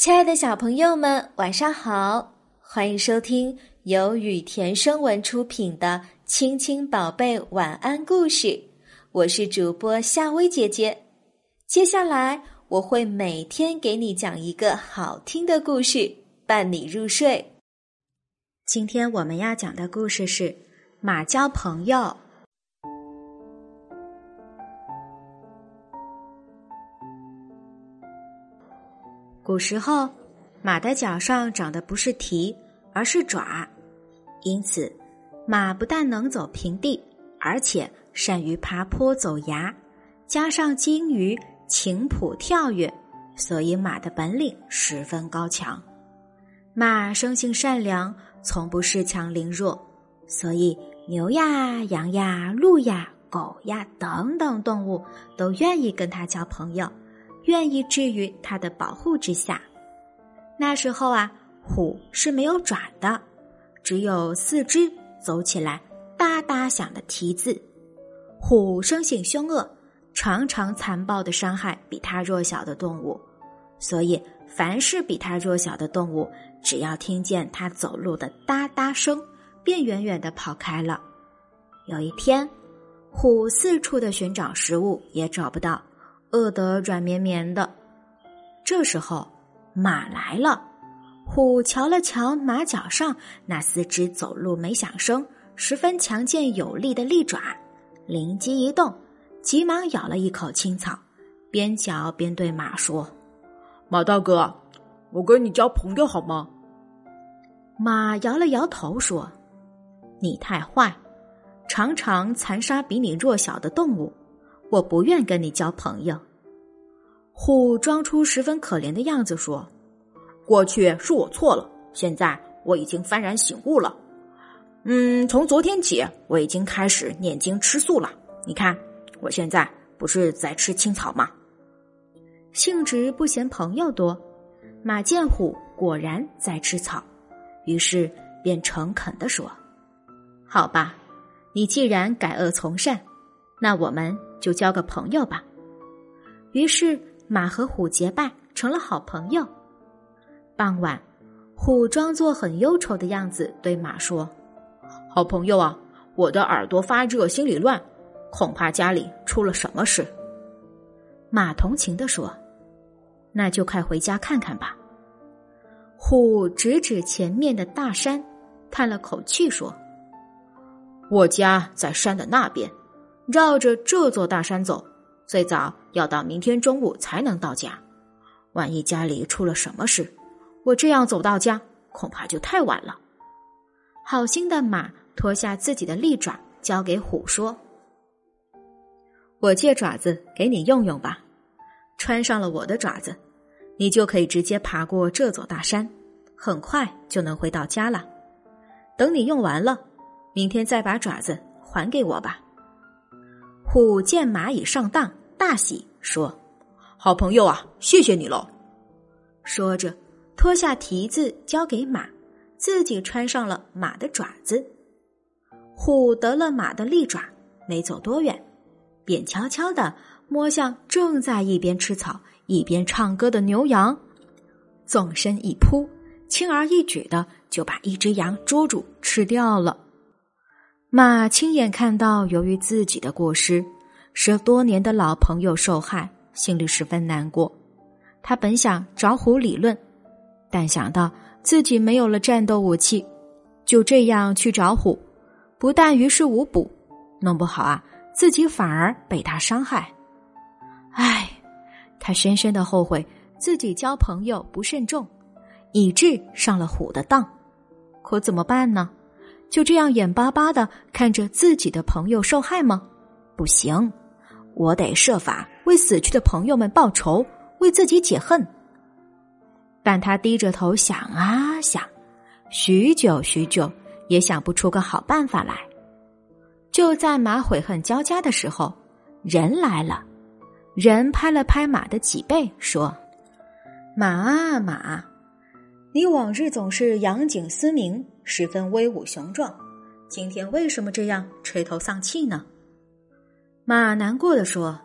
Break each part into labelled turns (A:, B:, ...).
A: 亲爱的小朋友们，晚上好！欢迎收听由雨田声文出品的《亲亲宝贝晚安故事》，我是主播夏薇姐姐。接下来我会每天给你讲一个好听的故事，伴你入睡。今天我们要讲的故事是《马交朋友》。古时候，马的脚上长的不是蹄，而是爪，因此马不但能走平地，而且善于爬坡走崖，加上精于琴谱跳跃，所以马的本领十分高强。马生性善良，从不恃强凌弱，所以牛呀、羊呀、鹿呀、狗呀等等动物都愿意跟它交朋友。愿意置于它的保护之下。那时候啊，虎是没有爪的，只有四肢走起来哒哒响的蹄子。虎生性凶恶，常常残暴的伤害比它弱小的动物，所以凡是比它弱小的动物，只要听见它走路的哒哒声，便远远的跑开了。有一天，虎四处的寻找食物，也找不到。饿得软绵绵的，这时候马来了。虎瞧了瞧马脚上那四只走路没响声、十分强健有力的利爪，灵机一动，急忙咬了一口青草，边嚼边对马说：“
B: 马大哥，我跟你交朋友好吗？”
A: 马摇了摇头说：“你太坏，常常残杀比你弱小的动物。”我不愿跟你交朋友。虎装出十分可怜的样子说：“
B: 过去是我错了，现在我已经幡然醒悟了。嗯，从昨天起，我已经开始念经吃素了。你看，我现在不是在吃青草吗？”
A: 性直不嫌朋友多，马见虎果然在吃草，于是便诚恳的说：“好吧，你既然改恶从善，那我们。”就交个朋友吧。于是马和虎结拜成了好朋友。傍晚，虎装作很忧愁的样子对马说：“
B: 好朋友啊，我的耳朵发热，心里乱，恐怕家里出了什么事。”
A: 马同情的说：“那就快回家看看吧。”虎指指前面的大山，叹了口气说：“
B: 我家在山的那边。”绕着这座大山走，最早要到明天中午才能到家。万一家里出了什么事，我这样走到家，恐怕就太晚了。
A: 好心的马脱下自己的利爪，交给虎说：“我借爪子给你用用吧。穿上了我的爪子，你就可以直接爬过这座大山，很快就能回到家了。等你用完了，明天再把爪子还给我吧。”虎见马已上当，大喜，说：“
B: 好朋友啊，谢谢你喽。”
A: 说着，脱下蹄子交给马，自己穿上了马的爪子。虎得了马的利爪，没走多远，便悄悄的摸向正在一边吃草一边唱歌的牛羊，纵身一扑，轻而易举的就把一只羊捉住吃掉了。马亲眼看到，由于自己的过失，使多年的老朋友受害，心里十分难过。他本想找虎理论，但想到自己没有了战斗武器，就这样去找虎，不但于事无补，弄不好啊，自己反而被他伤害。唉，他深深的后悔自己交朋友不慎重，以致上了虎的当。可怎么办呢？就这样眼巴巴的看着自己的朋友受害吗？不行，我得设法为死去的朋友们报仇，为自己解恨。但他低着头想啊想，许久许久也想不出个好办法来。就在马悔恨交加的时候，人来了。人拍了拍马的脊背，说：“马啊马，你往日总是扬景思明。”十分威武雄壮，今天为什么这样垂头丧气呢？马难过的说：“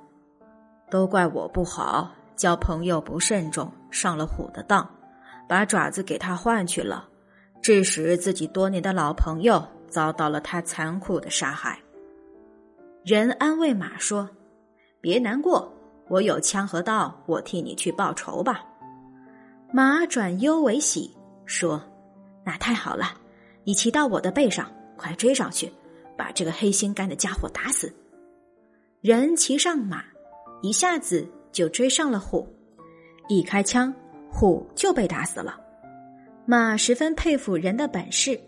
A: 都怪我不好，交朋友不慎重，上了虎的当，
B: 把爪子给他换去了，致使自己多年的老朋友遭到了他残酷的杀害。人安慰马说：“别难过，我有枪和刀，我替你去报仇吧。”马转忧为喜，说：“那太好了，你骑到我的背上，快追上去，把这个黑心肝的家伙打死。”人骑上马，一下子就追上了虎，一开枪，虎就被打死了。马十分佩服人的本事，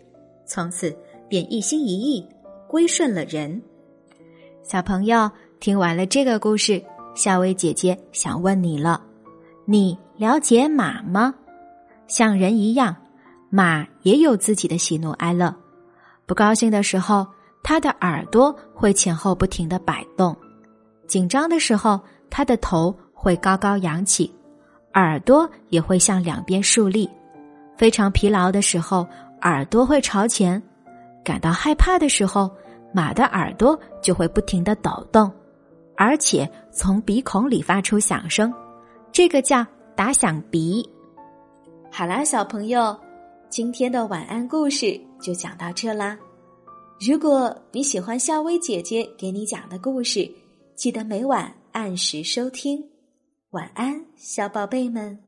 B: 从此便一心一意归顺了人。
A: 小朋友听完了这个故事，夏薇姐姐想问你了：你了解马吗？像人一样，马也有自己的喜怒哀乐。不高兴的时候，它的耳朵会前后不停的摆动。紧张的时候，它的头会高高扬起，耳朵也会向两边竖立；非常疲劳的时候，耳朵会朝前；感到害怕的时候，马的耳朵就会不停的抖动，而且从鼻孔里发出响声，这个叫打响鼻。好啦，小朋友，今天的晚安故事就讲到这啦。如果你喜欢夏薇姐姐给你讲的故事，记得每晚按时收听，晚安，小宝贝们。